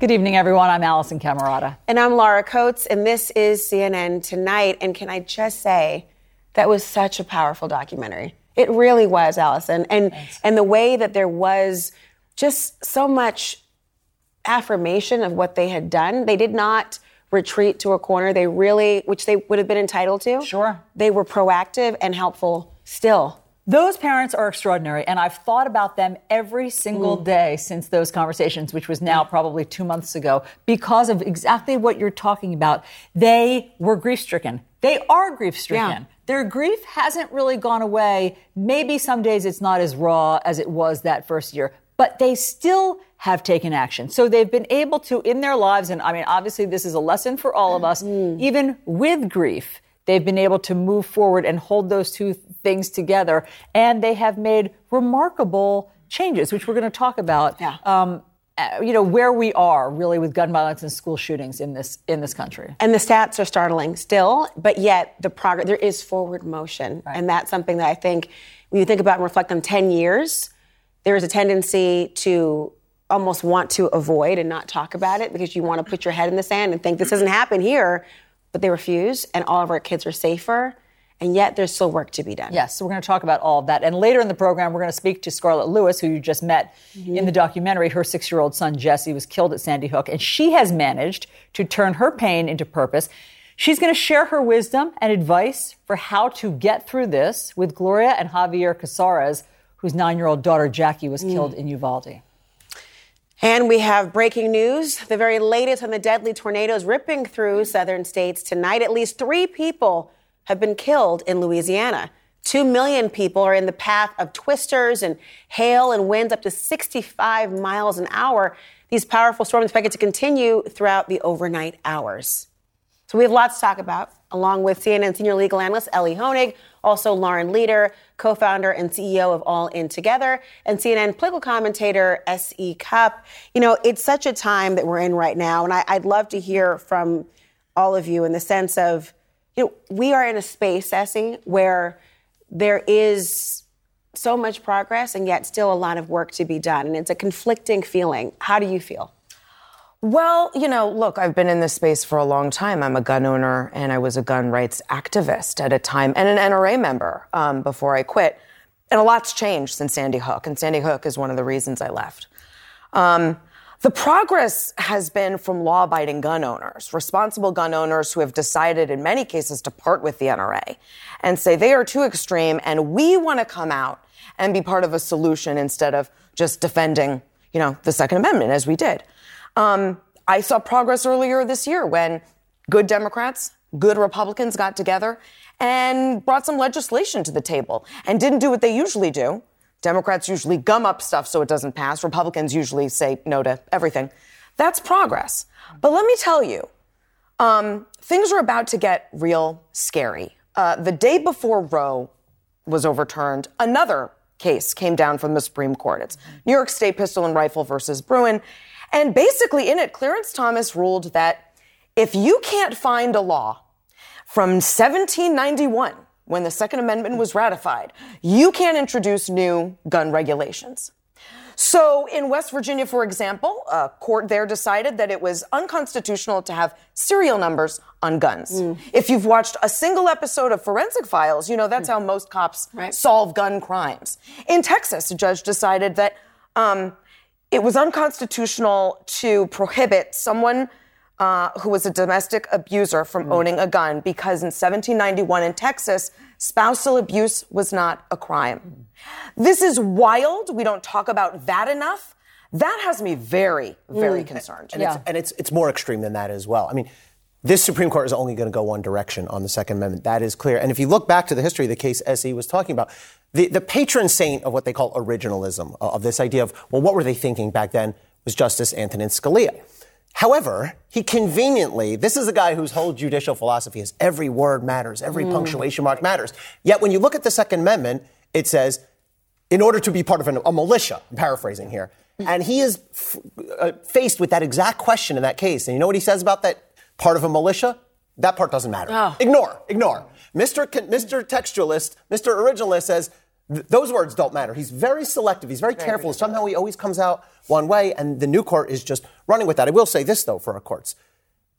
Good evening, everyone. I'm Alisyn Camerota. And I'm Laura Coates, and this is CNN Tonight. And can I just say, that was such a powerful documentary. It really was, Alisyn. And, and the way that there was just so much affirmation of what they had done, they did not retreat to a corner. They really, which they would have been entitled to. Sure. They were proactive and helpful still. Those parents are extraordinary, and I've thought about them every single mm. day since those conversations, which was now probably two months ago, because of exactly what you're talking about. They were grief stricken. They are grief stricken. Yeah. Their grief hasn't really gone away. Maybe some days it's not as raw as it was that first year, but they still have taken action. So they've been able to, in their lives, and I mean, obviously, this is a lesson for all of us, mm. even with grief They've been able to move forward and hold those two things together, and they have made remarkable changes, which we're going to talk about. Yeah. Um, uh, you know where we are really with gun violence and school shootings in this in this country. And the stats are startling still, but yet the progress there is forward motion, right. and that's something that I think when you think about and reflect on 10 years, there is a tendency to almost want to avoid and not talk about it because you want to put your head in the sand and think this doesn't happen here but they refuse, and all of our kids are safer. And yet, there's still work to be done. Yes, so we're going to talk about all of that. And later in the program, we're going to speak to Scarlett Lewis, who you just met mm-hmm. in the documentary. Her six year old son, Jesse, was killed at Sandy Hook, and she has managed to turn her pain into purpose. She's going to share her wisdom and advice for how to get through this with Gloria and Javier Cazares, whose nine year old daughter, Jackie, was mm. killed in Uvalde. And we have breaking news the very latest on the deadly tornadoes ripping through southern states tonight. At least three people have been killed in Louisiana. Two million people are in the path of twisters and hail and winds up to 65 miles an hour. These powerful storms expected to continue throughout the overnight hours. So we have lots to talk about, along with CNN senior legal analyst Elie Honig, also Lauren Leader, co-founder and CEO of All In Together, and CNN political commentator S.E. Cupp. You know, it's such a time that we're in right now, and I, I'd love to hear from all of you in the sense of, you know, we are in a space, Essie, where there is so much progress and yet still a lot of work to be done. And it's a conflicting feeling. How do you feel? Well, you know, look, I've been in this space for a long time. I'm a gun owner and I was a gun rights activist at a time and an NRA member um, before I quit. And a lot's changed since Sandy Hook, and Sandy Hook is one of the reasons I left. Um, the progress has been from law abiding gun owners, responsible gun owners who have decided in many cases to part with the NRA and say they are too extreme and we want to come out and be part of a solution instead of just defending, you know, the Second Amendment as we did. Um, I saw progress earlier this year when good Democrats, good Republicans got together and brought some legislation to the table and didn't do what they usually do. Democrats usually gum up stuff so it doesn't pass. Republicans usually say no to everything. That's progress. But let me tell you, um, things are about to get real scary. Uh, the day before Roe was overturned, another case came down from the Supreme Court. It's New York State Pistol and Rifle versus Bruen. And basically, in it, Clarence Thomas ruled that if you can't find a law from 1791, when the Second Amendment was ratified, you can't introduce new gun regulations. So, in West Virginia, for example, a court there decided that it was unconstitutional to have serial numbers on guns. Mm. If you've watched a single episode of Forensic Files, you know that's mm. how most cops right. solve gun crimes. In Texas, a judge decided that um, it was unconstitutional to prohibit someone uh, who was a domestic abuser from mm. owning a gun because in 1791 in Texas, spousal abuse was not a crime. Mm. This is wild. We don't talk about that enough. That has me very, very mm. concerned. And, yeah. it's, and it's, it's more extreme than that as well. I mean, this Supreme Court is only going to go one direction on the Second Amendment. That is clear. And if you look back to the history of the case S.E. was talking about, the, the patron saint of what they call originalism, of this idea of, well, what were they thinking back then, was Justice Antonin Scalia. However, he conveniently, this is a guy whose whole judicial philosophy is every word matters, every mm. punctuation mark matters. Yet when you look at the Second Amendment, it says, in order to be part of an, a militia, I'm paraphrasing here, and he is f- uh, faced with that exact question in that case. And you know what he says about that part of a militia? That part doesn't matter. Oh. Ignore, ignore. Mr. Mr. Textualist, Mr. Originalist says th- those words don't matter. He's very selective. He's very, very careful. Somehow he always comes out one way, and the new court is just running with that. I will say this, though, for our courts.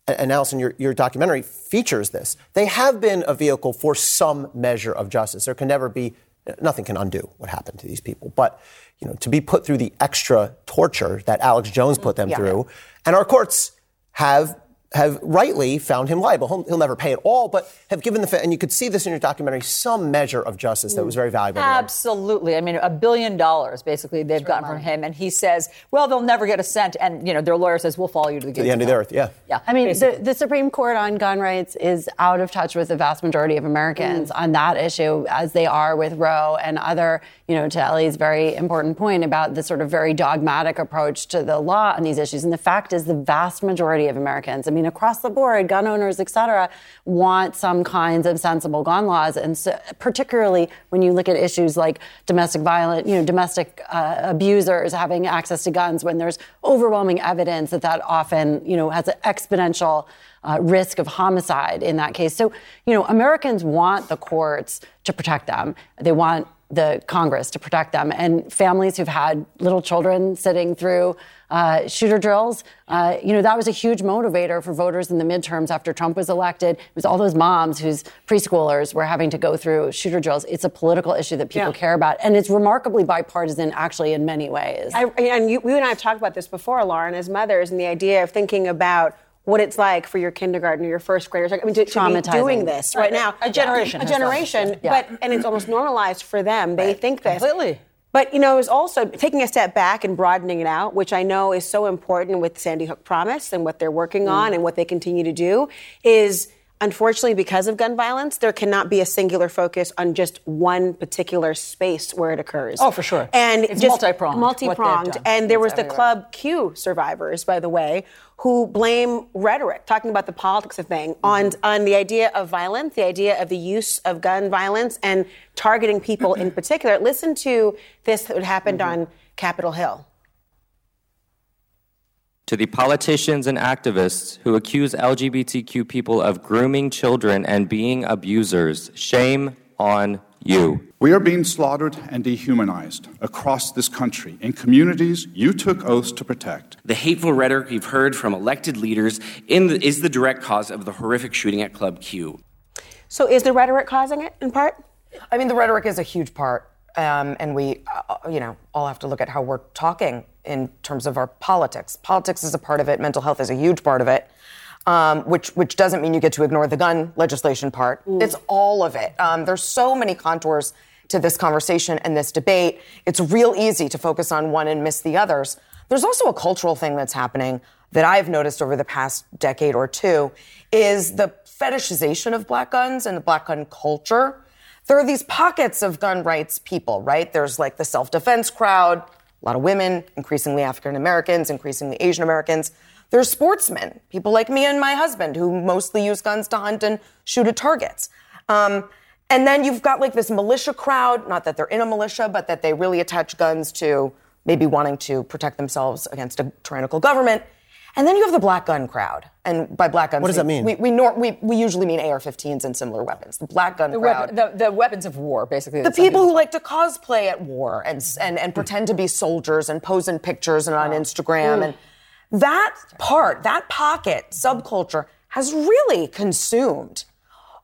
And Alisyn, your, your documentary features this. They have been a vehicle for some measure of justice. There can never be, nothing can undo what happened to these people. But, you know, to be put through the extra torture that Alex Jones put mm, them yeah. through, and our courts have have rightly found him liable. He'll, he'll, never pay it all, but have given the and you could see this in your documentary some measure of justice that was very valuable. Absolutely, I mean, a billion dollars basically they've gotten from him, and he says, "Well, they'll never get a cent," and you know their lawyer says, "We'll follow you to the, to the end of the earth." Yeah, yeah. I mean, the, the, Supreme Court on gun rights is out of touch with the vast majority of Americans mm. on that issue, as they are with Roe and other. You know, to Elie's very important point about the sort of very dogmatic approach to the law on these issues, and the fact is, the vast majority of Americans, I mean, across the board gun owners, et cetera, want some kinds of sensible gun laws. And so, particularly when you look at issues like domestic violence, you know, domestic uh, abusers having access to guns, when there's overwhelming evidence that that often, you know, has an exponential uh, risk of homicide in that case. So, you know, Americans want the courts to protect them. They want the Congress to protect them. And families who've had little children sitting through uh, shooter drills, uh, you know, that was a huge motivator for voters in the midterms after Trump was elected. It was all those moms whose preschoolers were having to go through shooter drills. It's a political issue that people yeah. care about. And it's remarkably bipartisan, actually, in many ways. I, and you, you and I have talked about this before, Lauren, as mothers, and the idea of thinking about what it's like for your kindergarten or your first graders. I mean, to, to be doing this right, now, a generation, a generation, yeah. but and it's almost normalized for them. They right. think this completely. But you know, it was also taking a step back and broadening it out, which I know is so important with Sandy Hook Promise and what they're working mm. on and what they continue to do. Is unfortunately, because of gun violence, there cannot be a singular focus on just one particular space where it occurs. Oh, for sure. And it's just multi-pronged. Multi-pronged. And there it's was everywhere. the Club Q survivors, by the way, who blame rhetoric, talking about the politics of thing, mm-hmm. on, on the idea of violence, the idea of the use of gun violence, and targeting people in particular. Listen to this that happened mm-hmm. on Capitol Hill to the politicians and activists who accuse LGBTQ people of grooming children and being abusers, shame on you. We are being slaughtered and dehumanized across this country in communities you took oaths to protect. The hateful rhetoric you've heard from elected leaders the, is the direct cause of the horrific shooting at Club Q. So, is the rhetoric causing it in part? I mean, the rhetoric is a huge part. Um, and we, uh, you know, all have to look at how we're talking in terms of our politics. Politics is a part of it. Mental health is a huge part of it. Um, which which doesn't mean you get to ignore the gun legislation part. Mm. It's all of it. Um, there's so many contours to this conversation and this debate. It's real easy to focus on one and miss the others. There's also a cultural thing that's happening that I've noticed over the past decade or two is the fetishization of black guns and the black gun culture there are these pockets of gun rights people, right? There's like the self defense crowd, a lot of women, increasingly African Americans, increasingly Asian Americans. There's sportsmen, people like me and my husband, who mostly use guns to hunt and shoot at targets. Um, and then you've got like this militia crowd, not that they're in a militia, but that they really attach guns to maybe wanting to protect themselves against a tyrannical government. And then you have the black gun crowd. And by black guns, what does we, that mean? We, we, nor, we, we usually mean AR-15s and similar weapons. The black gun the crowd, weapon, the, the, weapons of war, basically. The people who like to cosplay at war and and, and pretend to be soldiers and pose in pictures and on Instagram mm. and that part, that pocket, subculture has really consumed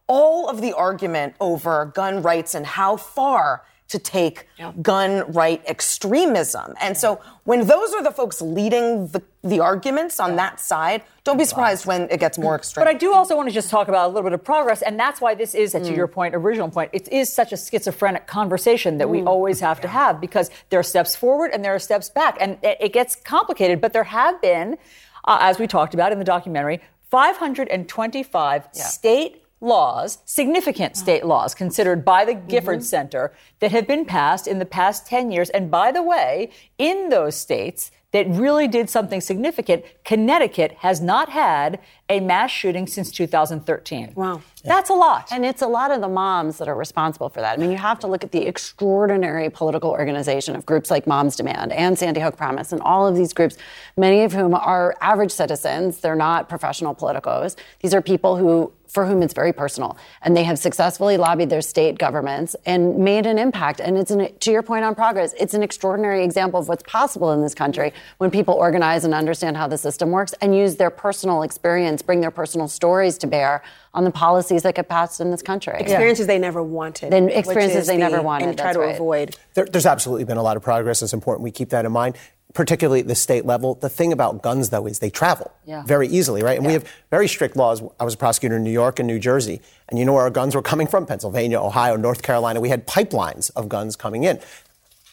all of the argument over gun rights and how far to take yeah. gun right extremism. And so when those are the folks leading the, the arguments on that side, don't be surprised when it gets more extreme. But I do also want to just talk about a little bit of progress, and that's why this is, to mm. your point, original point, it is such a schizophrenic conversation that mm. we always have to have because there are steps forward and there are steps back, and it, it gets complicated. But there have been, uh, as we talked about in the documentary, 525 yeah. state laws, significant state laws considered by the Gifford mm-hmm. Center that have been passed in the past 10 years. And by the way, in those states that really did something significant, Connecticut has not had a mass shooting since 2013. Wow. That's a lot. And it's a lot of the moms that are responsible for that. I mean, you have to look at the extraordinary political organization of groups like Moms Demand and Sandy Hook Promise and all of these groups, many of whom are average citizens. They're not professional politicos. These are people who for whom it's very personal. And they have successfully lobbied their state governments and made an impact. And it's an, to your point on progress, it's an extraordinary example of what's possible in this country when people organize and understand how the system works and use their personal experience, bring their personal stories to bear on the policies that get passed in this country. Experiences yeah. they never wanted. Then experiences they the, never wanted. And try to right. avoid. There, there's absolutely been a lot of progress. It's important we keep that in mind particularly at the state level. The thing about guns, though, is they travel yeah. very easily, right? And yeah. we have very strict laws. I was a prosecutor in New York and New Jersey, and you know where our guns were coming from? Pennsylvania, Ohio, North Carolina. We had pipelines of guns coming in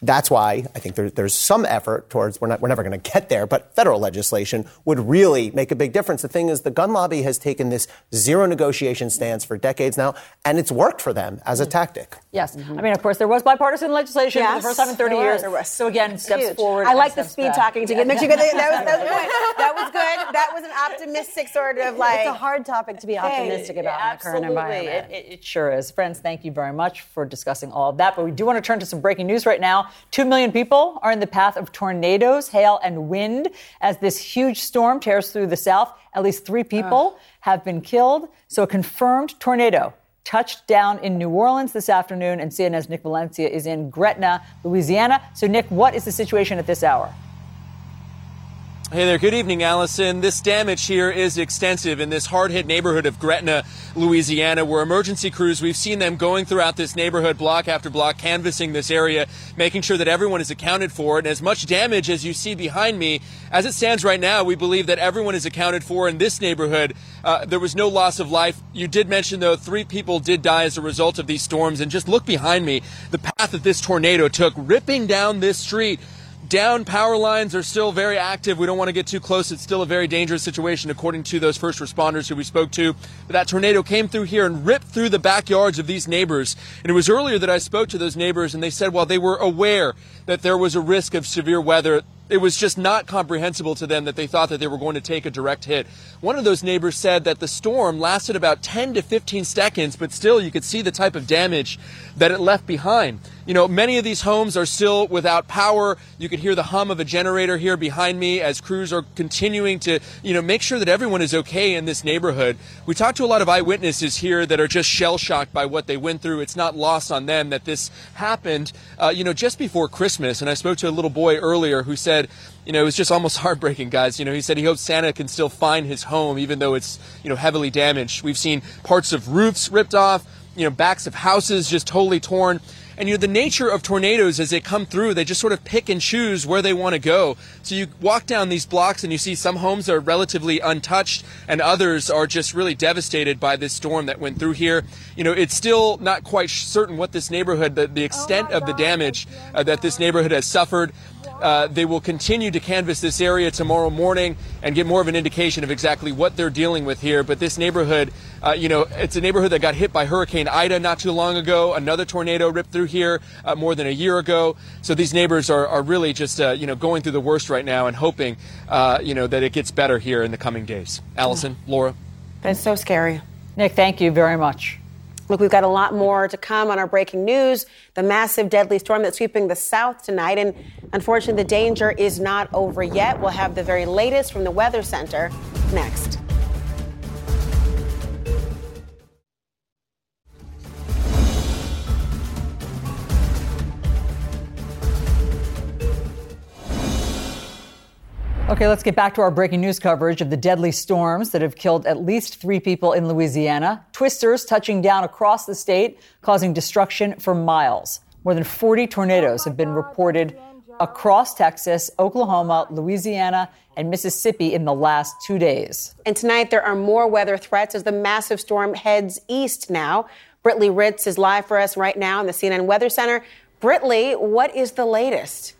that's why I think there, there's some effort towards, we're, not, we're never going to get there, but federal legislation would really make a big difference. The thing is, the gun lobby has taken this zero negotiation stance for decades now, and it's worked for them as a tactic. Yes. Mm-hmm. I mean, of course, there was bipartisan legislation yes, for the first time in 30 years. So, again, steps Huge. forward. I like the speed back. talking to get, make sure you get that, was, that, was good. that was good. That was an optimistic sort of like. It's a hard topic to be optimistic hey, about yeah, in the current environment. It, it, it sure is. Friends, thank you very much for discussing all of that. But we do want to turn to some breaking news right now. Two million people are in the path of tornadoes, hail, and wind as this huge storm tears through the south. At least three people have been killed. So, a confirmed tornado touched down in New Orleans this afternoon, and CNN's Nick Valencia is in Gretna, Louisiana. So, Nick, what is the situation at this hour? Hey there, good evening, Alisyn. This damage here is extensive in this hard hit neighborhood of Gretna, Louisiana, where emergency crews, we've seen them going throughout this neighborhood block after block, canvassing this area, making sure that everyone is accounted for. And as much damage as you see behind me, as it stands right now, we believe that everyone is accounted for in this neighborhood. Uh, there was no loss of life. You did mention, though, three people did die as a result of these storms. And just look behind me, the path that this tornado took, ripping down this street down power lines are still very active. We don't want to get too close. It's still a very dangerous situation, according to those first responders who we spoke to. But that tornado came through here and ripped through the backyards of these neighbors. And it was earlier that I spoke to those neighbors, and they said while they were aware that there was a risk of severe weather, it was just not comprehensible to them that they thought that they were going to take a direct hit. One of those neighbors said that the storm lasted about 10 to 15 seconds, but still you could see the type of damage that it left behind. You know, many of these homes are still without power. You could hear the hum of a generator here behind me as crews are continuing to, you know, make sure that everyone is okay in this neighborhood. We talked to a lot of eyewitnesses here that are just shell shocked by what they went through. It's not lost on them that this happened, uh, you know, just before Christmas. And I spoke to a little boy earlier who said, you know, it was just almost heartbreaking, guys. You know, he said he hopes Santa can still find his home, even though it's, you know, heavily damaged. We've seen parts of roofs ripped off, you know, backs of houses just totally torn. And you know, the nature of tornadoes as they come through, they just sort of pick and choose where they want to go. So you walk down these blocks and you see some homes are relatively untouched and others are just really devastated by this storm that went through here. You know, it's still not quite certain what this neighborhood, the, the extent oh of the damage uh, that this neighborhood has suffered. Uh, they will continue to canvass this area tomorrow morning and get more of an indication of exactly what they're dealing with here. But this neighborhood, uh, you know, it's a neighborhood that got hit by Hurricane Ida not too long ago. Another tornado ripped through here uh, more than a year ago. So these neighbors are, are really just, uh, you know, going through the worst right now and hoping, uh, you know, that it gets better here in the coming days. Alisyn, Laura. It's so scary. Nick, thank you very much. Look, we've got a lot more to come on our breaking news. The massive, deadly storm that's sweeping the south tonight. And unfortunately, the danger is not over yet. We'll have the very latest from the Weather Center next. Okay, let's get back to our breaking news coverage of the deadly storms that have killed at least three people in Louisiana. Twisters touching down across the state, causing destruction for miles. More than 40 tornadoes have been reported across Texas, Oklahoma, Louisiana, and Mississippi in the last two days. And tonight, there are more weather threats as the massive storm heads east now. Britley Ritz is live for us right now in the CNN Weather Center. Britley, what is the latest?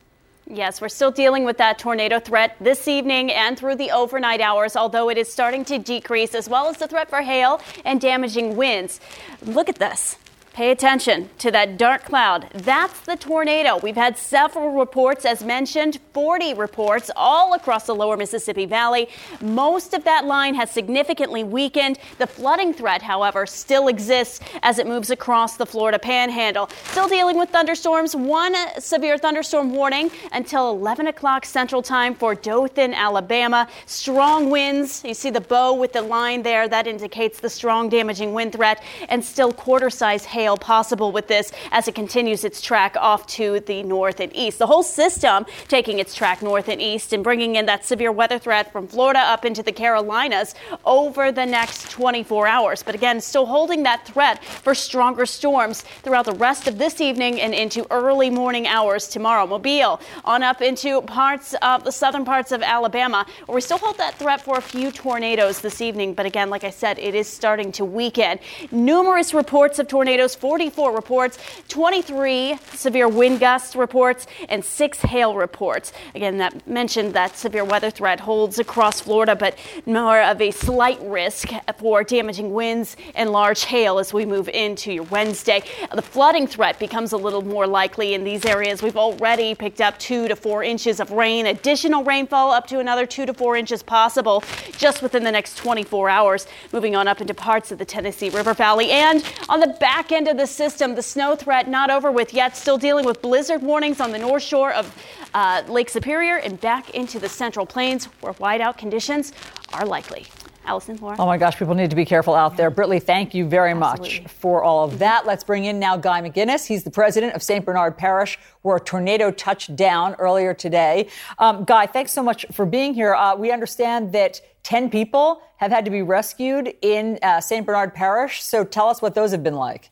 Yes, we're still dealing with that tornado threat this evening and through the overnight hours, although it is starting to decrease, as well as the threat for hail and damaging winds. Look at this. Pay attention to that dark cloud. That's the tornado. We've had several reports, as mentioned, 40 reports all across the lower Mississippi Valley. Most of that line has significantly weakened. The flooding threat, however, still exists as it moves across the Florida panhandle. Still dealing with thunderstorms. One severe thunderstorm warning until 11 o'clock Central Time for Dothan, Alabama. Strong winds. You see the bow with the line there. That indicates the strong damaging wind threat and still quarter size hail hail possible with this as it continues its track off to the north and east. The whole system taking its track north and east and bringing in that severe weather threat from Florida up into the Carolinas over the next 24 hours. But again, still holding that threat for stronger storms throughout the rest of this evening and into early morning hours tomorrow. Mobile on up into parts of the southern parts of Alabama, where we still hold that threat for a few tornadoes this evening. But again, like I said, it is starting to weaken. Numerous reports of tornadoes 44 reports, 23 severe wind gust reports, and six hail reports. Again, that mentioned that severe weather threat holds across Florida, but more of a slight risk for damaging winds and large hail as we move into your Wednesday. The flooding threat becomes a little more likely in these areas. We've already picked up two to four inches of rain, additional rainfall up to another two to four inches possible just within the next 24 hours. Moving on up into parts of the Tennessee River Valley and on the back end of the system. The snow threat not over with yet. Still dealing with blizzard warnings on the north shore of uh, Lake Superior and back into the central plains where whiteout conditions are likely. Alisyn, Laura. Oh my gosh, people need to be careful out there. Brittany, thank you very Absolutely. much for all of that. Let's bring in now Guy McInnis. He's the president of St. Bernard Parish, where a tornado touched down earlier today. Um, Guy, thanks so much for being here. Uh, we understand that 10 people have had to be rescued in uh, St. Bernard Parish. So tell us what those have been like.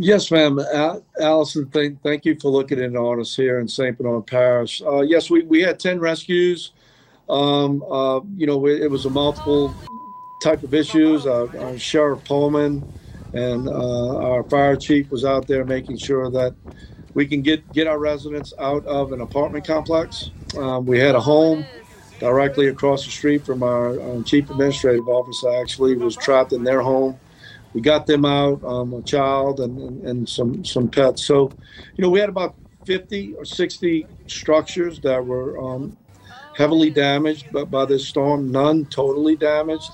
Yes, ma'am. Alisyn, thank, thank you for looking in on us here in St. Bernard Parish. Uh, yes, we, we had 10 rescues. Um, uh, you know, it, it was a multiple type of issues. Uh, our Sheriff Pohlmann and uh, our fire chief was out there making sure that we can get, get our residents out of an apartment complex. Um, we had a home directly across the street from our, our chief administrative officer, actually, was trapped in their home we got them out, um, a child and, and, and, some some pets. So, you know, we had about 50 or 60 structures that were um, heavily damaged by, by this storm. None totally damaged,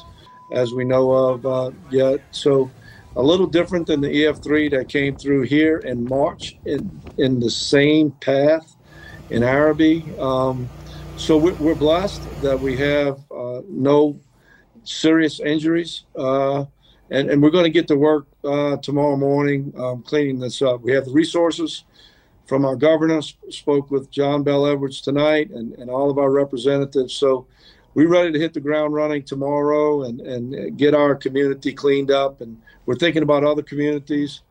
as we know of uh, yet. So, a little different than the EF3 that came through here in March in in the same path in Arabi. Um, so we're, we're, blessed that we have uh, no serious injuries. Uh, and, and we're going to get to work uh, tomorrow morning um, cleaning this up. We have the resources from our governor, spoke with John Bell Edwards tonight and, and all of our representatives. So we're ready to hit the ground running tomorrow and, and get our community cleaned up. And we're thinking about other communities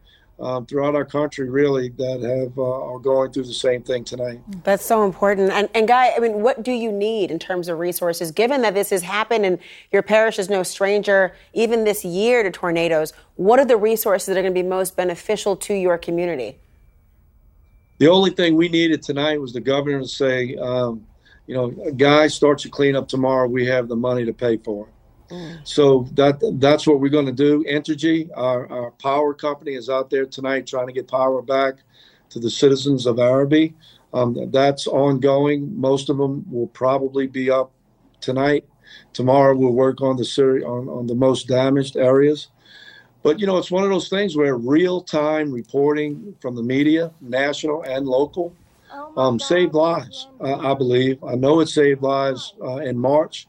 um, throughout our country, really, that have uh, are going through the same thing tonight. That's so important. And, and Guy, I mean, what do you need in terms of resources? Given that this has happened and your parish is no stranger, even this year to tornadoes, what are the resources that are going to be most beneficial to your community? The only thing we needed tonight was the governor to say, um, you know, guy starts to clean up tomorrow. We have the money to pay for it. So that that's what we're going to do. Entergy, our, our power company, is out there tonight trying to get power back to the citizens of Arabi. Um, that's ongoing. Most of them will probably be up tonight. Tomorrow we'll work on the seri- on, on the most damaged areas. But you know, it's one of those things where real-time reporting from the media, national and local, um, saved lives. Uh, I believe. I know it saved lives uh, in March.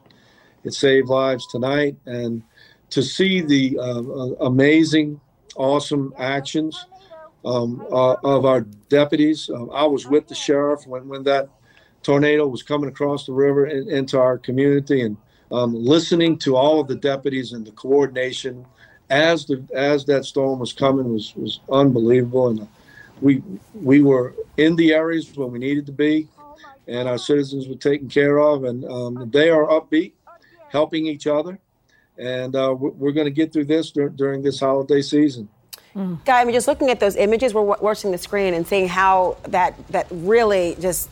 It saved lives tonight. And to see the uh, uh, amazing, awesome actions um, uh, of our deputies, uh, I was with the sheriff when, when that tornado was coming across the river in, into our community. And um, listening to all of the deputies and the coordination as the as that storm was coming was was unbelievable. And we we were in the areas when we needed to be and our citizens were taken care of. And um, they are upbeat helping each other. And uh, we're going to get through this dur- during this holiday season. Mm. Guy, I mean, just looking at those images, we're watching the screen and seeing how that that really just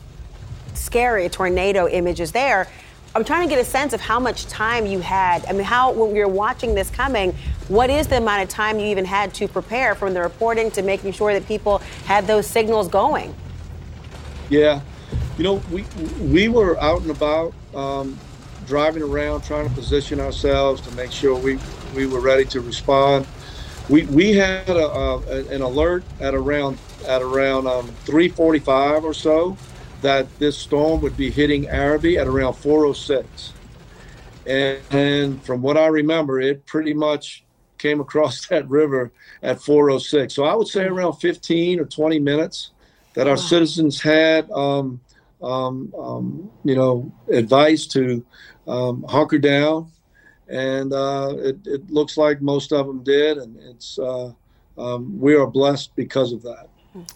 scary tornado image is there. I'm trying to get a sense of how much time you had. I mean, how when you're watching this coming, what is the amount of time you even had to prepare from the reporting to making sure that people had those signals going? Yeah, you know, we we were out and about, um, driving around, trying to position ourselves to make sure we we were ready to respond. We we had a, a, an alert at around at around um, 3:45 or so that this storm would be hitting Arabi at around 406. And, and, from what I remember, it pretty much came across that river at 406. So I would say around 15 or 20 minutes that our wow. citizens had, um, um, um, you know, advice to um, hunker down. And uh, it, it, looks like most of them did. And it's, uh, um, we are blessed because of that.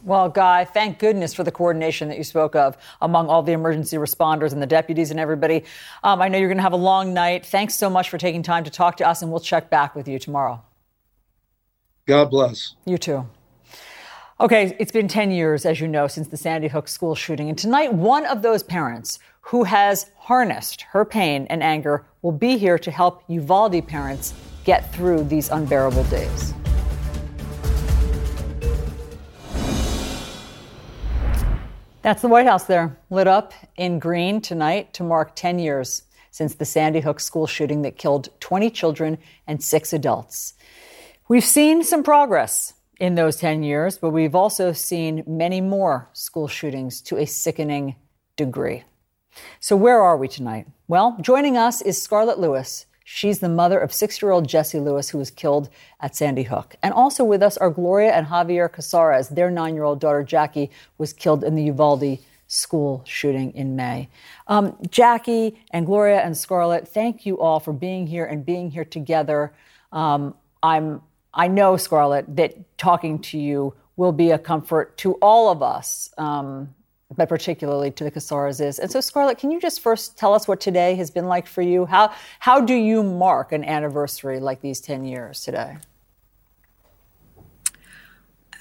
Well, Guy, thank goodness for the coordination that you spoke of among all the emergency responders and the deputies and everybody. Um, I know you're going to have a long night. Thanks so much for taking time to talk to us, and we'll check back with you tomorrow. God bless. You too. Okay, it's been 10 years, as you know, since the Sandy Hook school shooting. And tonight, one of those parents who has harnessed her pain and anger will be here to help Uvalde parents get through these unbearable days. That's the White House there, lit up in green tonight to mark 10 years since the Sandy Hook school shooting that killed 20 children and six adults. We've seen some progress in those 10 years, but we've also seen many more school shootings to a sickening degree. So, where are we tonight? Well, joining us is Scarlett Lewis. She's the mother of six year old Jesse Lewis, who was killed at Sandy Hook. And also with us are Gloria and Javier Cazares. Their nine year old daughter, Jackie, was killed in the Uvalde school shooting in May. Um, Jackie and Gloria and Scarlett, thank you all for being here and being here together. Um, I'm, I know, Scarlett, that talking to you will be a comfort to all of us. Um, but particularly to the Cazares is. And so, Scarlett, can you just first tell us what today has been like for you? How how do you mark an anniversary like these ten years today?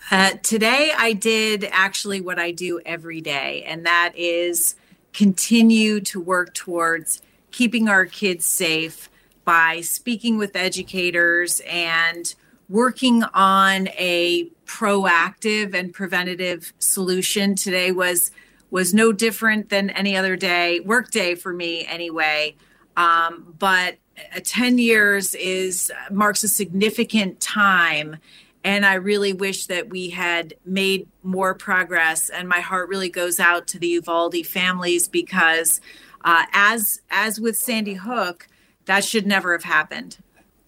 Uh, today, I did actually what I do every day, and that is continue to work towards keeping our kids safe by speaking with educators and working on a proactive and preventative solution. Today was was no different than any other day, work day for me anyway. Um, but 10 years is marks a significant time and i really wish that we had made more progress and my heart really goes out to the uvalde families because uh, as as with sandy hook that should never have happened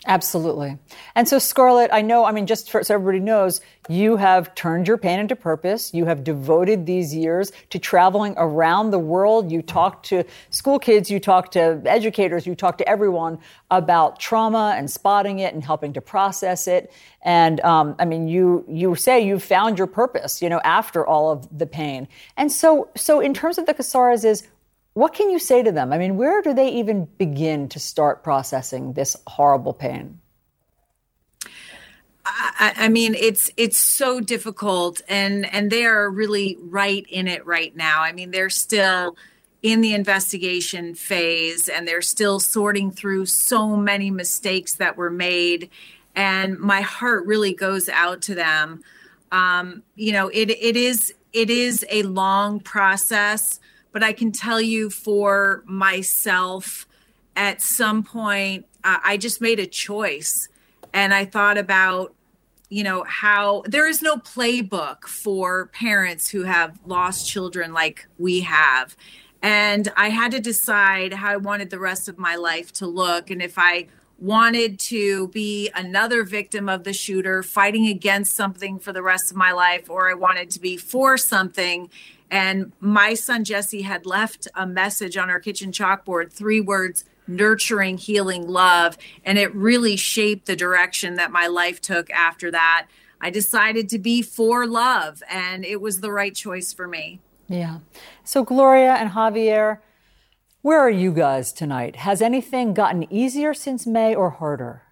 Absolutely. And so, Scarlett, I know, I mean, just for, so everybody knows, you have turned your pain into purpose. You have devoted these years to traveling around the world. You talk to school kids, you talk to educators, you talk to everyone about trauma and spotting it and helping to process it. And um, I mean, you you say you found your purpose, you know, after all of the pain. And so, so in terms of the Cazares, is what can you say to them? I mean, where do they even begin to start processing this horrible pain? I, I, mean, it's it's so difficult, and and they are really right in it right now. I mean, they're still in the investigation phase, and they're still sorting through so many mistakes that were made, and my heart really goes out to them. Um, you know, it it is it is a long process but I can tell you for myself, at some point, uh, I just made a choice and I thought about, you know, how there is no playbook for parents who have lost children like we have. And I had to decide how I wanted the rest of my life to look. And if I wanted to be another victim of the shooter, fighting against something for the rest of my life, or I wanted to be for something and my son Jesse had left a message on our kitchen chalkboard, three words nurturing, healing, love. And it really shaped the direction that my life took after that. I decided to be for love, and it was the right choice for me. Yeah. So, Gloria and Javier, where are you guys tonight? Has anything gotten easier since May or harder?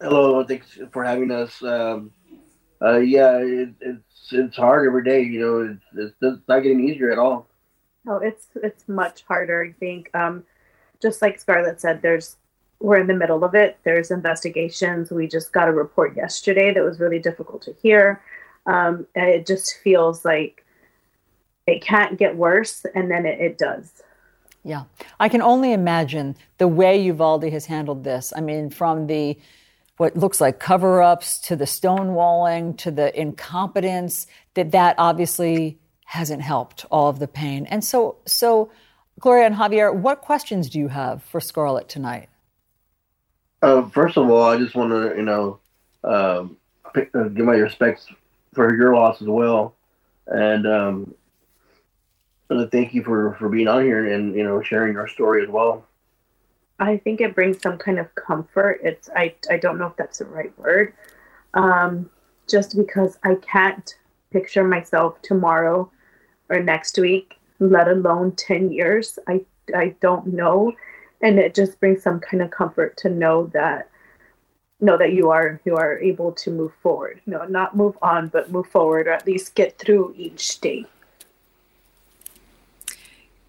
Hello, thanks for having us. Um, uh, yeah, it, it's it's hard every day. You know, it's, it's, it's not getting easier at all. Oh, it's it's much harder. I think, um, just like Scarlett said, there's we're in the middle of it. There's investigations. We just got a report yesterday that was really difficult to hear, um, and it just feels like it can't get worse, and then it, it does. Yeah, I can only imagine the way Uvalde has handled this. I mean, from the what looks like cover-ups to the stonewalling to the incompetence that that obviously hasn't helped all of the pain. And so, so Gloria and Javier, what questions do you have for Scarlett tonight? Uh, first of all, I just want to, you know, um, pick, uh, give my respects for your loss as well, and um, thank you for for being on here and you know sharing your story as well. I think it brings some kind of comfort. It's I I don't know if that's the right word. Um, just because I can't picture myself tomorrow or next week, let alone 10 years. I, I don't know. And it just brings some kind of comfort to know that know that you are you are able to move forward. No, not move on, but move forward or at least get through each day.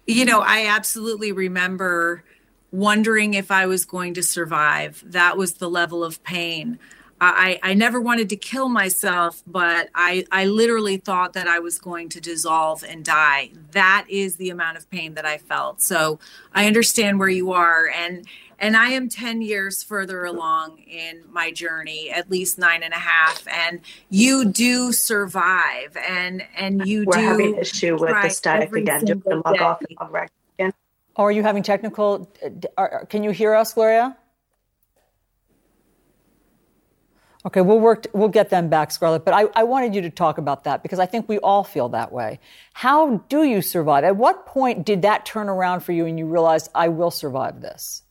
You know, I absolutely remember wondering if I was going to survive. That was the level of pain. I, I never wanted to kill myself, but I, I literally thought that I was going to dissolve and die. That is the amount of pain that I felt. So I understand where you are. And and I am 10 years further along in my journey, at least nine and a half. And you do survive and and you We're do having an issue with the static again. You log off and log are you having technical? Uh, are, uh, can you hear us, Gloria? Okay, we'll work. We'll get them back, Scarlett. But I, I wanted you to talk about that because I think we all feel that way. How do you survive? At what point did that turn around for you and you realized I will survive this?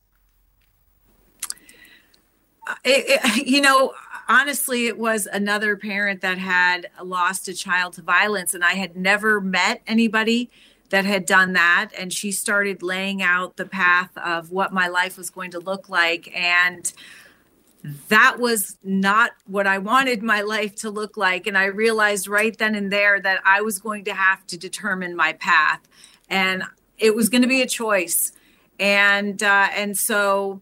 Uh, it, it, you know, honestly, it was another parent that had lost a child to violence, and I had never met anybody that had done that. And she started laying out the path of what my life was going to look like. And that was not what I wanted my life to look like. And I realized right then and there that I was going to have to determine my path. And it was going to be a choice. And uh, and so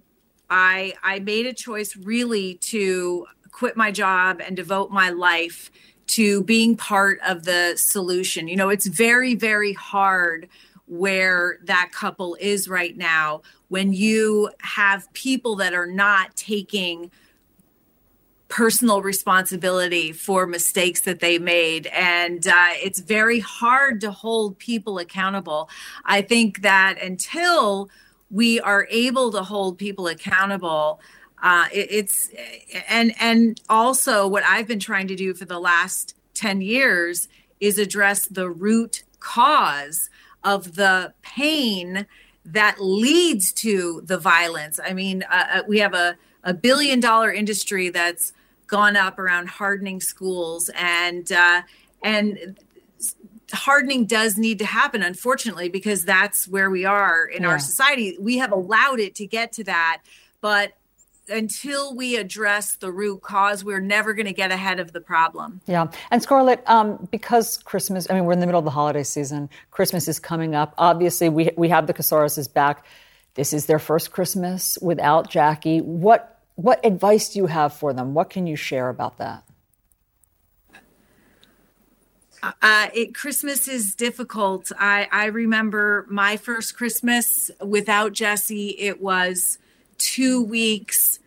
I I made a choice really to quit my job and devote my life to being part of the solution. You know, it's very, very hard where that couple is right now when you have people that are not taking personal responsibility for mistakes that they made and uh, it's very hard to hold people accountable i think that until we are able to hold people accountable uh, it, it's and and also what i've been trying to do for the last 10 years is address the root cause of the pain that leads to the violence. I mean, uh, uh, we have a, a billion dollar industry that's gone up around hardening schools and uh, and hardening does need to happen unfortunately because that's where we are in Yeah. our society we have allowed it to get to that but until we address the root cause we're never going to get ahead of the problem Yeah. And Scarlett, um, because Christmas, I mean, we're in the middle of the holiday season. Christmas is coming up. Obviously, we, we have the Cazares back. This is their first Christmas without Jackie. What, what advice do you have for them? What can you share about that? uh, it Christmas is difficult. I, I remember my first Christmas without Jesse. It was two weeks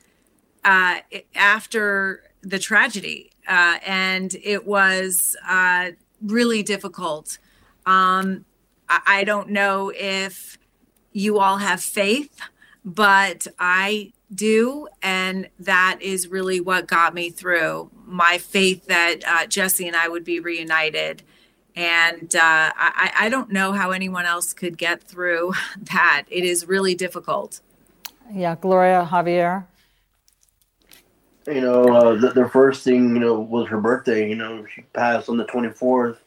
uh, after the tragedy, uh, and it was uh, really difficult. Um, I, I don't know if you all have faith, but I do. And that is really what got me through my faith that uh, Jesse and I would be reunited. And uh, I, I don't know how anyone else could get through that. It is really difficult. Yeah, Gloria, Javier. You know, uh, the, the first thing, you know, was her birthday. You know, she passed on the 24th.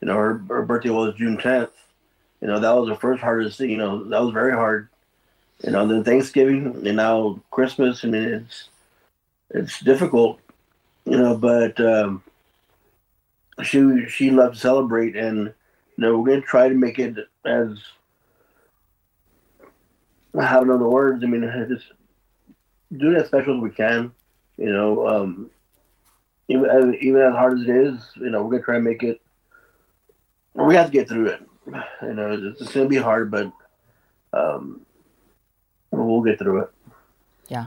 You know, her, her birthday was June 10th. You know, that was the first hardest thing. You know, that was very hard. You know, then Thanksgiving and now Christmas. I mean, it's it's difficult. You know, but um, she she loved to celebrate, and you know, we're to try to make it as I have no other words. I mean, just do it as special as we can. You know, um, even as, even as hard as it is, you know, we're gonna try and make it. We have to get through it. You know, it's, it's gonna be hard, but um, we'll get through it. Yeah.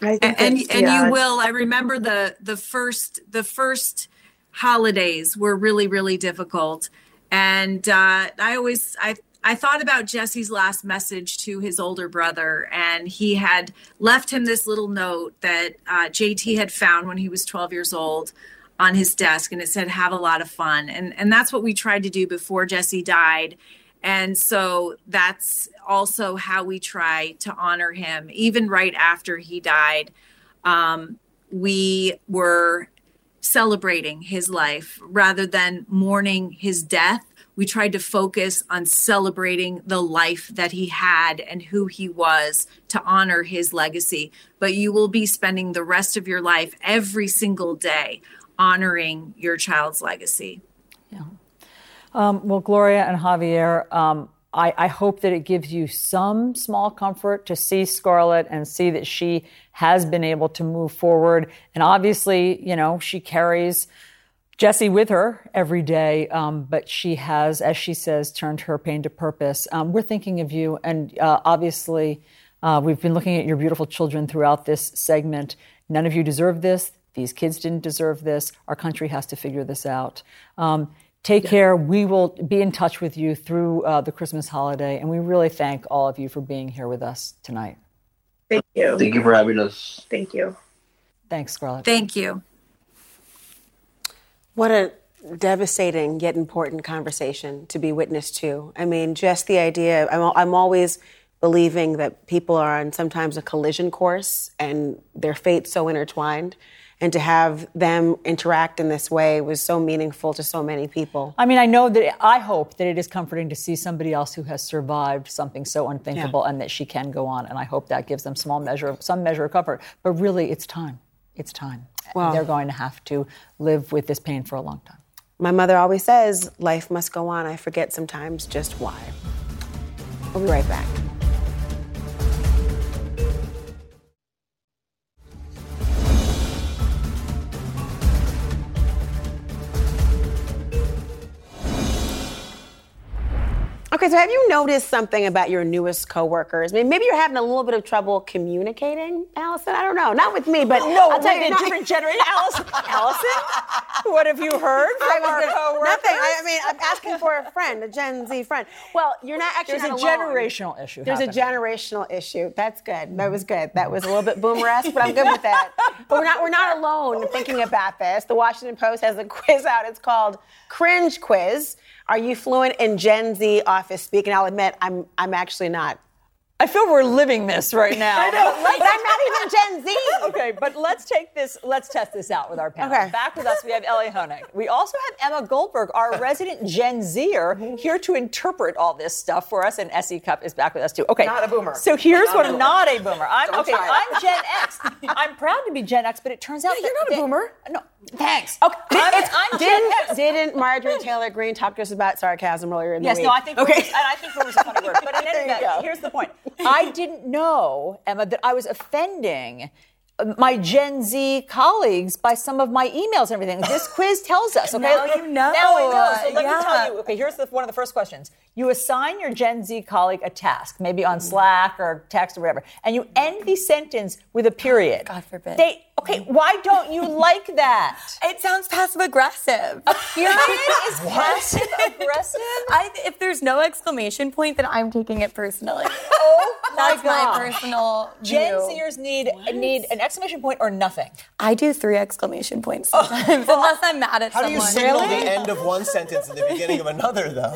and and, and you will. I remember the the first the first holidays were really really difficult, and uh, I always I I thought about Jesse's last message to his older brother, and he had left him this little note that uh, JT had found when he was 12 years old on his desk, and it said, "Have a lot of fun." And and that's what we tried to do before Jesse died. And so that's also how we try to honor him, even right after he died. Um, we were celebrating his life rather than mourning his death we tried to focus on celebrating the life that he had and who he was to honor his legacy. But you will be spending the rest of your life every single day honoring your child's legacy. Yeah. Um, well, Gloria and Javier, um, I, I, hope that it gives you some small comfort to see Scarlett and see that she has been able to move forward. And obviously, you know, she carries Jesse with her every day, um, but she has, as she says, turned her pain to purpose. Um, we're thinking of you, and uh, obviously, uh, we've been looking at your beautiful children throughout this segment. None of you deserve this. These kids didn't deserve this. Our country has to figure this out. Um, take yeah. care. We will be in touch with you through uh, the Christmas holiday, and we really thank all of you for being here with us tonight. Thank you. Thank you for having us. Thank you. Thanks, Scarlett. Thank you. What a devastating yet important conversation to be witness to. I mean, just the idea, I'm, I'm always believing that people are on sometimes a collision course and their fates so intertwined. And to have them interact in this way was so meaningful to so many people. I mean, I know that I hope that it is comforting to see somebody else who has survived something so unthinkable yeah. and that she can go on. And I hope that gives them small measure of some measure of comfort. But really, it's time. It's time. Well, they're going to have to live with this pain for a long time. My mother always says, life must go on. I forget sometimes just why. We'll be right back. Okay, so have you noticed something about your newest coworkers? I mean, maybe you're having a little bit of trouble communicating, Alisyn. I don't know. Not with me, but no, I'll tell you, different generation. Alisyn, Alisyn, what have you heard our coworkers? Nothing. I, I, mean, I'm asking for a friend, a Gen Z friend. Well, you're not actually. There's not a alone. generational issue. There's happening. a generational issue. That's good. That was good. That was a little bit boomer-esque, but I'm good with that. But we're not. We're not alone oh thinking God. about this. The Washington Post has a quiz out. It's called Cringe Quiz. Are you fluent in Gen Z office speak? And I'll admit, I'm, I'm actually not. I feel we're living this right now. I know, but I'm not even Gen Z. okay, but let's take this, let's test this out with our panel. Okay. Back with us, we have Elie Honig. We also have Emma Goldberg, our resident Gen Zer, here to interpret all this stuff for us, and S.E. Cupp is back with us too. Okay. Not a boomer. So here's not what I'm not a boomer. I'm Don't okay, I'm Gen X. I'm proud to be Gen X, but it turns out yeah, that you're not a boomer. No, thanks. Okay, I'm, I'm didn't, Gen X. didn't Marjorie Taylor Greene talk to us about sarcasm earlier in yes, the week? Yes, no, I think okay. Boomers, and I think boomer's a funny word. But in any event, here's the point. I didn't know, Emma, that I was offending um, my Gen Z colleagues by some of my emails and everything. This quiz tells us. Okay, now you know. Now I know. So let yeah. me tell you. Okay, here's the, one of the first questions. You assign your Gen Z colleague a task, maybe on Slack or text or whatever, and you end the sentence with a period. God forbid. They okay. Why don't you like that? It sounds passive aggressive. A period is passive aggressive. I, if there's no exclamation point, then I'm taking it personally. Oh my That's god. my personal Gen view. Zers need need an exclamation point or nothing. I do three exclamation points oh, sometimes, unless I'm mad at How do someone. you signal the end of one sentence and the beginning of another, though?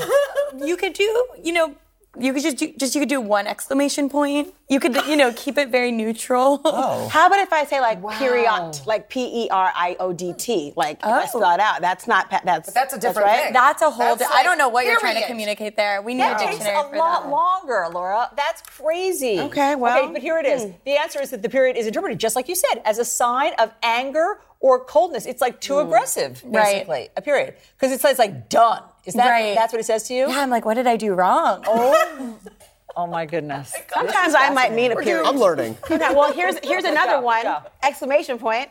you could do, you know, you could just do, just you could do one exclamation point. You could, you know, keep it very neutral. Oh. How about if I say like period, like P E R I O D T, like if I Oh. spell it out? That's not that's But that's a different right. thing. That's a whole. That's di- I don't know what you're trying to communicate there. We need That a takes dictionary a for lot that. longer, Laura. That's crazy. Okay, well, Okay, but here it is. hmm. The answer is that the period is interpreted, just like you said, as a sign of anger or coldness. It's like too aggressive, Right. basically. A period. Because it says like done. Is that Right. that's what it says to you? Yeah, I'm like, what did I do wrong? Oh. Oh my goodness. Sometimes I might mean a period. I'm learning. Okay, well, here's here's another Go, one! go. Exclamation point.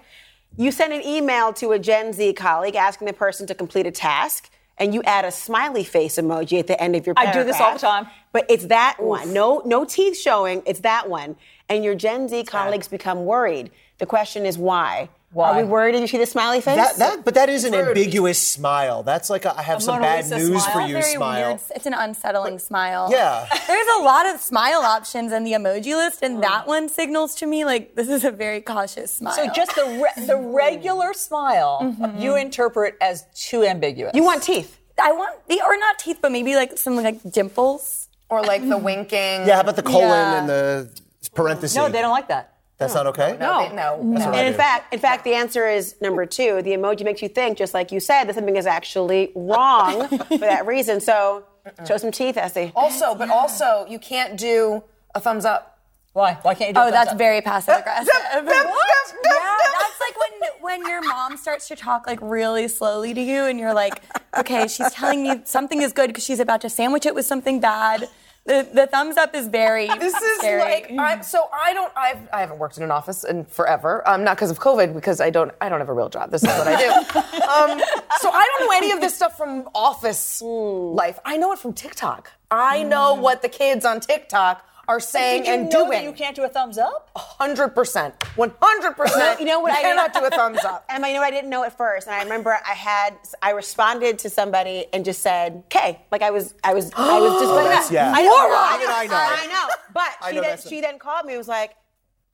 You send an email to a Gen Z colleague asking the person to complete a task, and you add a smiley face emoji at the end of your I do this all the time. But it's that one. No, no teeth showing. It's that one. And your Gen Z colleagues become worried. The question is why? Why? Are we worried? Did you see the smiley face? That, that, but that is an ambiguous smile. That's like a, I have A some Mona bad Lisa news smile? for you very smile. weird. It's an unsettling smile. Yeah. There's a lot of smile options in the emoji list, and that one signals to me like this is a very cautious smile. So just the re- the regular smile mm-hmm. you interpret as too ambiguous. you want teeth. I want the or not teeth, but maybe like some like dimples. Or like the winking. Yeah, how about the colon Yeah. and the parenthesis? No, they don't like that. That's not okay? No, no, no. That's what I And in do. fact, in fact, the answer is number two. The emoji makes you think, just like you said, that something is actually wrong for that reason. So show some teeth, Essie. Also, but also, you can't do a thumbs up. Why? Why can't you do Oh, a that's thumbs up? very passive aggressive. what? Yeah, that's like when when your mom starts to talk like really slowly to you, and you're like, okay, she's telling me something is good because she's about to sandwich it with something bad. The, the thumbs up is very. This is scary. like I'm, so I don't I've, I haven't worked in an office in forever. Um, not because of COVID, because I don't I don't have a real job. This is what I do. um, so I don't know any of this stuff from office life. I know it from TikTok. I know what the kids on TikTok are saying Did you and know doing. that you can't do a thumbs up? Hundred percent, one hundred percent. You know what? You I cannot do a thumbs up. And I know I didn't know at first, and I remember I had I responded to somebody and just said "K," like I was I was I was just oh, like that's- that. yeah. I know, Moron! Even I know. I know. But I she know then that's- she then called me and was like.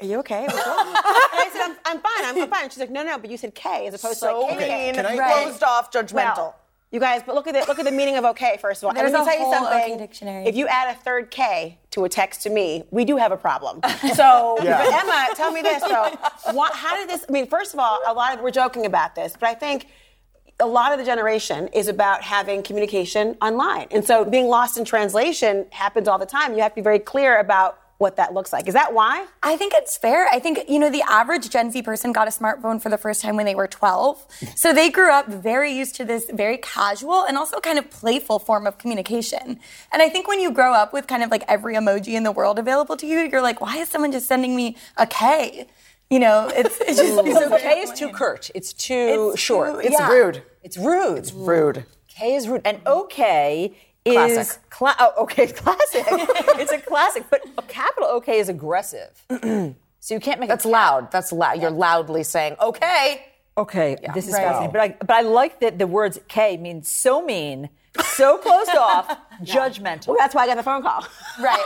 Are you okay? What's wrong? and I said, I'm, I'm fine, I'm, I'm fine. She's like, no, no, but you said K as opposed So to like K. mean, Can I- closed off, judgmental. Well, you guys, but look at the look at the meaning of okay. First of all, There's and let me tell you something. OK dictionary. If you add a third K to a text to me, we do have a problem. So, Yeah. but Emma, tell me this though. What, how did this? I mean, first of all, a lot of we're joking about this, but I think a lot of the generation is about having communication online, and so being lost in translation happens all the time. You have to be very clear about what that looks like. Is that why? I think it's fair. I think, you know, the average Gen Z person got a smartphone for the first time when they were 12. So they grew up very used to this very casual and also kind of playful form of communication. And I think when you grow up with kind of like every emoji in the world available to you, you're like, why is someone just sending me a K? You know, it's, it's just. So K is too curt. It's too It's short. too- it's yeah. rude. It's rude. It's Rude. K is rude. And OK is Classic. Cla- oh, okay, it's classic. it's a classic, but a capital OK is aggressive. so you can't make That's a loud. That's loud. You're loudly saying, okay. Okay, this is Right. fascinating. But I, but I like that the words K mean so mean, so closed off, judgmental. Well, that's why I got the phone call. Right.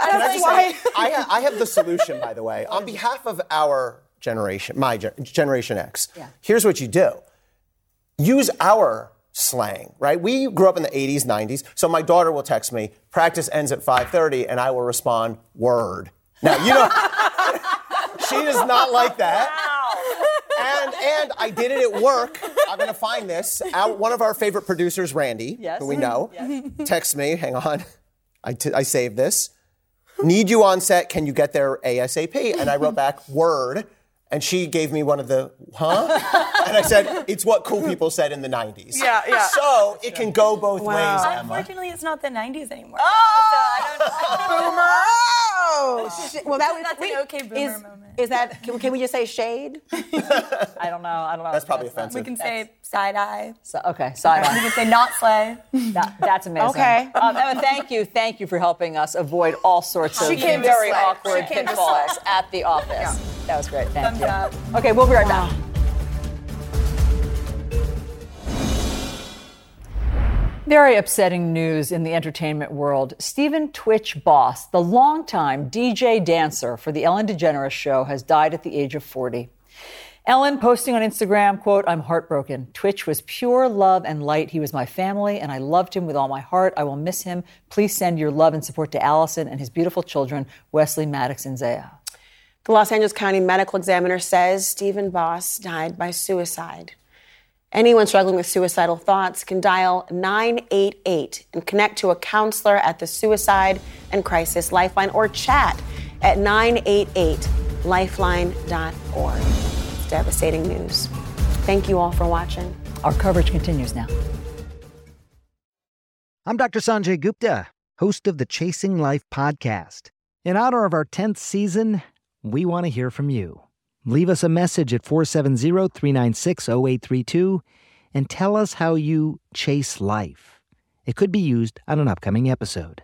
Can I just say, I, ha- I have the solution, by the way, on behalf of our generation, my gen- Generation X. yeah. Here's what you do use our slang, right? We grew up in the 80s, 90s. So my daughter will text me, practice ends at 5.30, and I will respond, word. Now, you know, she does not like that. Wow. And, and I did it at work. I'm going to find this. Our, one of our favorite producers, Randy, Yes. who we know, texts me, hang on, I, t- I saved this. Need you on set. Can you get there ASAP? And I wrote back, word. And she gave me one of the, huh? And I said, it's what cool people said in the 90s. Yeah, yeah. So it can go both ways, Emma. Unfortunately, it's not the 90s anymore. Oh, Boomer! Oh, shit. well, that was That's an okay boomer is, moment. Is that? Can, can we just say shade? I don't know. I don't know. That's probably offensive. We offensive. can say side eye. So, okay, side eye. We can say not slay. That, that's amazing. Okay. Um, Emma, thank you. Thank you for helping us avoid all sorts of came very awkward She came pitfalls at the office. That was great. Thank Thumbs you. up. Okay, we'll be right back. Very upsetting news in the entertainment world. Stephen Twitch Boss, the longtime DJ dancer for the Ellen DeGeneres show, has died at the age of 40. Ellen posting on Instagram, quote, I'm heartbroken. Twitch was pure love and light. He was my family and I loved him with all my heart. I will miss him. Please send your love and support to Allison and his beautiful children, Wesley, Maddox, and Zaya. The Los Angeles County Medical Examiner says Stephen Boss died by suicide. Anyone struggling with suicidal thoughts can dial 988 and connect to a counselor at the Suicide and Crisis Lifeline or chat at 988lifeline.org. devastating news. Thank you all for watching. Our coverage continues now. I'm Dr. Sanjay Gupta, host of the Chasing Life podcast. In honor of our 10th season, we want to hear from you. Leave us a message at 470 396 0832 and tell us how you chase life. It could be used on an upcoming episode.